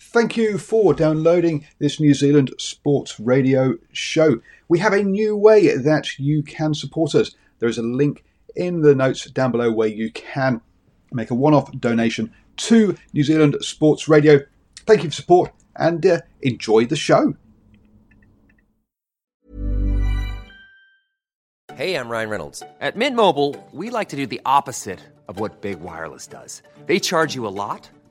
Thank you for downloading this New Zealand Sports Radio show. We have a new way that you can support us. There is a link in the notes down below where you can make a one off donation to New Zealand Sports Radio. Thank you for support and uh, enjoy the show. Hey, I'm Ryan Reynolds. At Mint Mobile, we like to do the opposite of what Big Wireless does. They charge you a lot,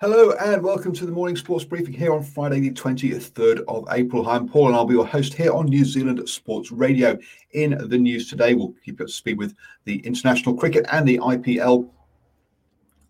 Hello and welcome to the morning sports briefing here on Friday, the 23rd of April. I'm Paul and I'll be your host here on New Zealand Sports Radio. In the news today, we'll keep you up to speed with the international cricket and the IPL.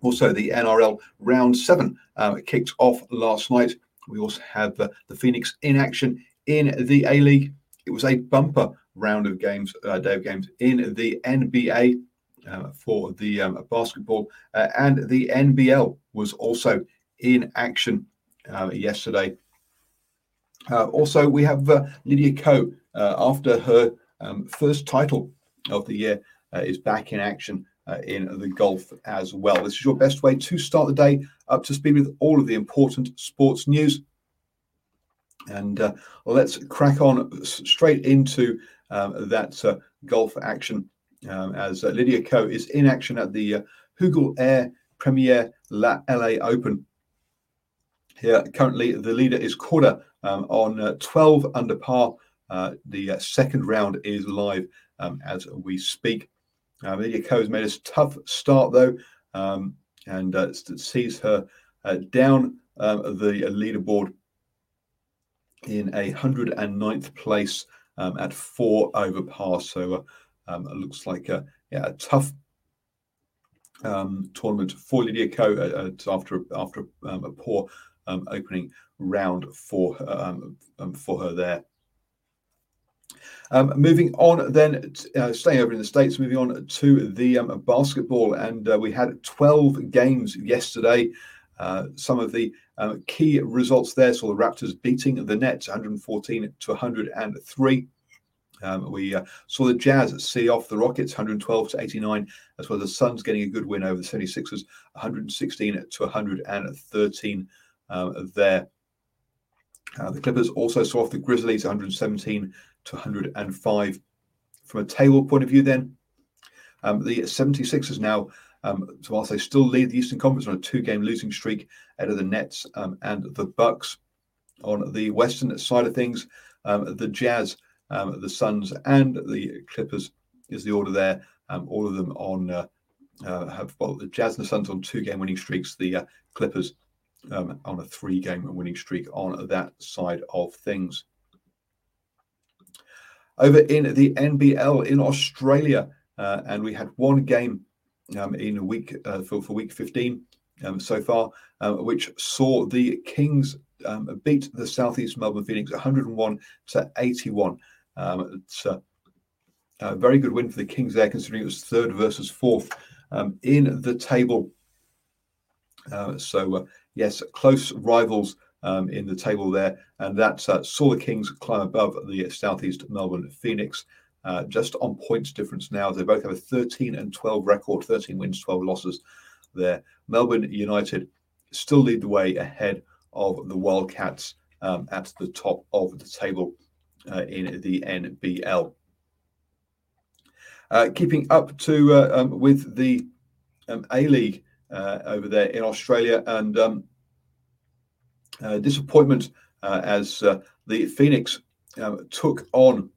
Also, the NRL round seven um, kicked off last night. We also have the, the Phoenix in action in the A League. It was a bumper round of games, uh, day of games in the NBA uh, for the um, basketball, uh, and the NBL was also in action uh, yesterday. Uh, also, we have uh, Lydia Ko after her um, first title of the year is back in action in the golf as well. This is your best way to start the day up to speed with all of the important sports news. And let's crack on straight into um, that golf action um, as uh, Lydia Ko is in action at the uh, Hugel Air Premia La LA Open. Here, currently, the leader is Korda um, on uh, 12 under par. Uh, the uh, second round is live um, as we speak. Uh, Lydia Ko has made a tough start, though, um, and sees her down um, the leaderboard in a 109th place um, at four over par. So it looks like a, yeah, a tough um, tournament for Lydia Ko uh, uh after after um, a poor um, opening round for um, um, for her there. Um, moving on, then uh, staying over in the states, moving on to the um, basketball, and uh, we had 12 games yesterday. Uh, some of the um, key results there saw the Raptors beating the Nets 114 to 103. Um, we uh, saw the Jazz see off the Rockets 112 to 89, as well as the Suns getting a good win over the 76ers 116 to 113 um, there. Uh, the Clippers also saw off the Grizzlies 117 to 105. From a table point of view, then, um, the 76ers now, um, so whilst they still lead the Eastern Conference on a two-game losing streak out of the Nets um, and the Bucks. On the Western side of things, um, the Jazz um, the Suns and the Clippers is the order there. Um, all of them on uh, uh, have well the Jazz and the Suns on two game winning streaks. The uh, Clippers um, on a three game winning streak on that side of things. Over in the NBL in Australia, uh, and we had one game um, in a week uh, for, for week 15 um, so far, uh, which saw the Kings um, beat the Southeast Melbourne Phoenix 101 to 81. Um, it's a, a, very good win for the Kings there, considering it was third versus fourth um, in the table. Uh, so, uh, yes, close rivals um, in the table there, and that uh, saw the Kings climb above the Southeast Melbourne Phoenix. Uh, just on points difference now, they both have a 13 and 12 record, 13 wins, 12 losses there. Melbourne United still lead the way ahead of the Wildcats um, at the top of the table uh, in the NBL. Uh, keeping up to uh, um, with the um, A League over there in Australia, and um, disappointment uh, as uh, the Phoenix um, took on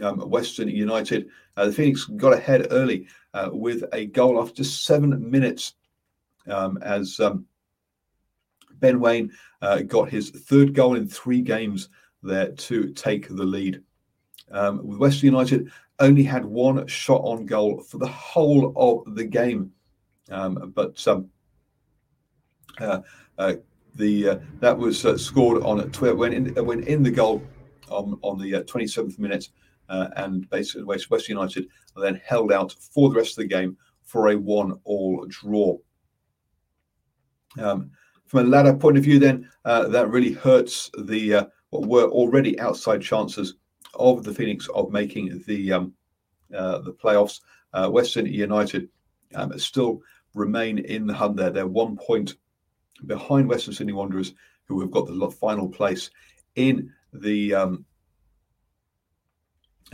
um, Western United. Uh, the Phoenix got ahead early uh, with a goal after seven minutes as Ben Waine uh, got his third goal in three games there to take the lead. Um, with Western United only had one shot on goal for the whole of the game, um, but um, uh, uh, the uh, that was uh, scored on Twitter when in when in the goal on on the 27th uh, minute, uh, and basically West, West United then held out for the rest of the game for a one-all draw. Um, from a ladder point of view, then that really hurts the what were already outside chances of the Phoenix of making the um, uh, the playoffs. Uh, Western United um, still remain in the hunt there. They're one point behind Western Sydney Wanderers, who have got the final place in the um,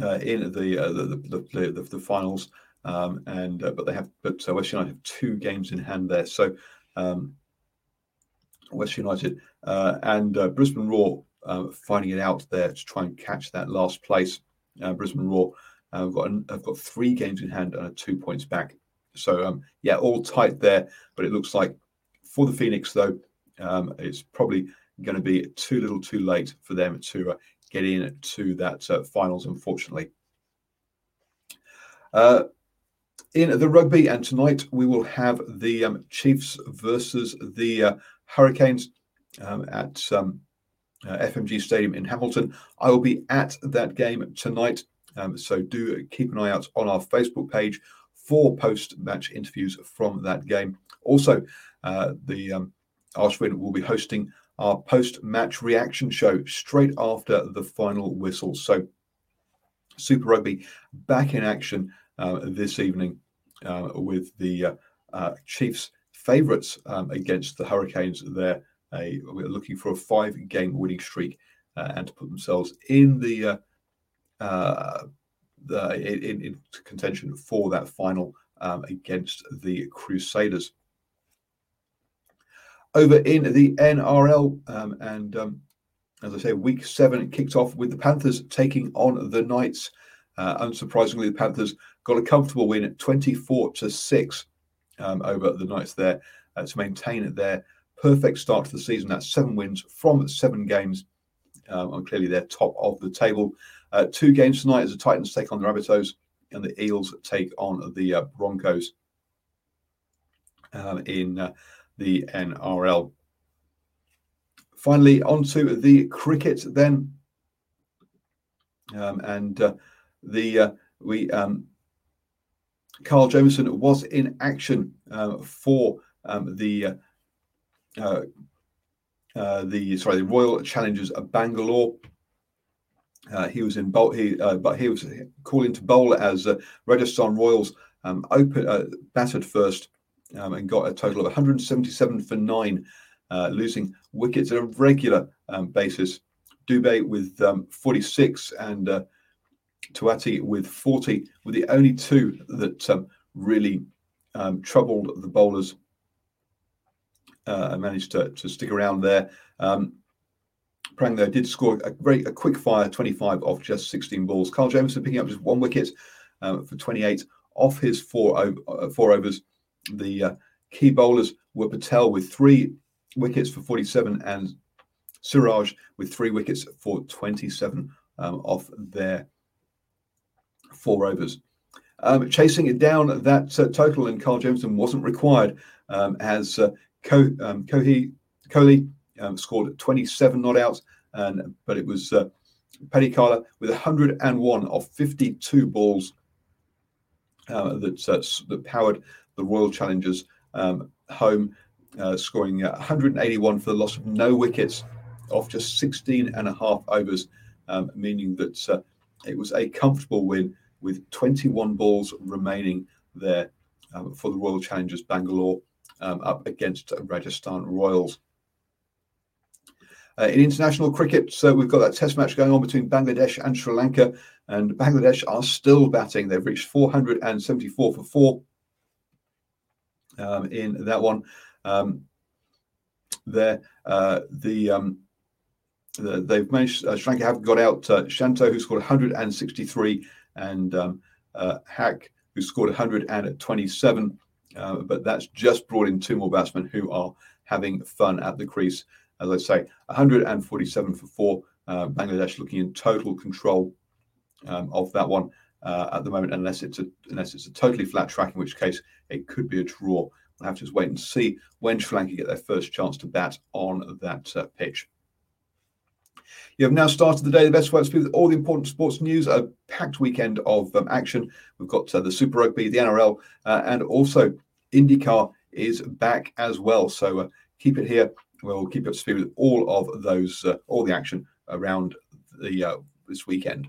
uh, in the, uh, the, the, the, the finals. Um, and uh, but they have but uh, West United have two games in hand there. So um, West United uh, and uh, Brisbane Roar uh, finding it out there to try and catch that last place. Uh, Brisbane Roar uh, have got have got three games in hand and are two points back. So um, yeah, all tight there. But it looks like for the Phoenix though, um, it's probably going to be too little, too late for them to uh, get in to that uh, finals. Unfortunately. Uh, in the rugby, and tonight we will have the um, Chiefs versus the Hurricanes um, at um, uh, FMG Stadium in Hamilton. I will be at that game tonight. Um, so do keep an eye out on our Facebook page for post match interviews from that game. Also, uh, the um, Archwin will be hosting our post match reaction show straight after the final whistle. So, Super Rugby back in action uh, this evening uh, with the uh, uh Chiefs' favourites um, against the Hurricanes there a, we're looking for a five game winning streak uh, and to put themselves in the, uh, uh, the in, in, contention for that final um, against the Crusaders. Over in the NRL, um, and um, as I say, week seven kicked off with the Panthers taking on the Knights. Uh, unsurprisingly, the Panthers got a comfortable win at 24 to 6 um, over the Knights there uh, to maintain their perfect start to the season. That's seven wins from seven games. Um, and clearly they're top of the table. Uh, two games tonight as the Titans take on the Rabbitohs and the Eels take on the uh, Broncos um, in uh, the NRL. Finally, on to the cricket then. Um, and uh, the uh, we um, Carl Jamieson was in action uh, for um, the uh, uh, the sorry the Royal Challengers of Bangalore. Uh, he was in bowl, he uh, but he was calling to bowl as uh, Rajasthan Royals um, open battered first um, and got a total of 177 for nine, losing wickets on a regular um, basis. Dube with um, 46 and uh, Tewatia with 40 were the only two that um, really um, troubled the bowlers uh, managed to, to stick around there. Um, Parag though did score a very a quick fire 25 off just 16 balls. Carl Jamieson picking up just one wicket um, for 28 off his four uh, four overs. The uh, key bowlers were Patel with three wickets for 47 and Siraj with three wickets for 27 um, off their four overs. Um, chasing it down that uh, total, and Carl Jamieson wasn't required um, as uh, Co, um, Kohli um, scored 27 not out, and but it was uh, Padikkala with 101 of 52 balls uh, that uh, that powered the Royal Challengers um, home, uh, scoring 181 for the loss of no wickets off just 16 and a half overs, um, meaning that uh, it was a comfortable win with 21 balls remaining there um, for the Royal Challengers Bangalore um, up against Rajasthan Royals. Uh, in international cricket, so we've got that test match going on between Bangladesh and Sri Lanka, and Bangladesh are still batting. They've reached 474 for four um, in that one. Um, there, uh, the um, uh, they've managed. Uh, Sri Lanka have got out uh, Shanto, who scored 163, and um, uh, Haque, who scored 127. Uh, but that's just brought in two more batsmen who are having fun at the crease. As I say, 147 for four. Uh, Bangladesh looking in total control um, of that one uh, at the moment, unless it's a unless it's a totally flat track, in which case it could be a draw. We'll have to just wait and see when Sri Lanka get their first chance to bat on that uh, pitch. You have now started the day the best way to speak with all the important sports news. A packed weekend of um, action. We've got uh, the Super Rugby, the NRL, uh, and also IndyCar is back as well. So uh, keep it here. We'll keep up to speed with all of those, uh, all the action around the uh, this weekend.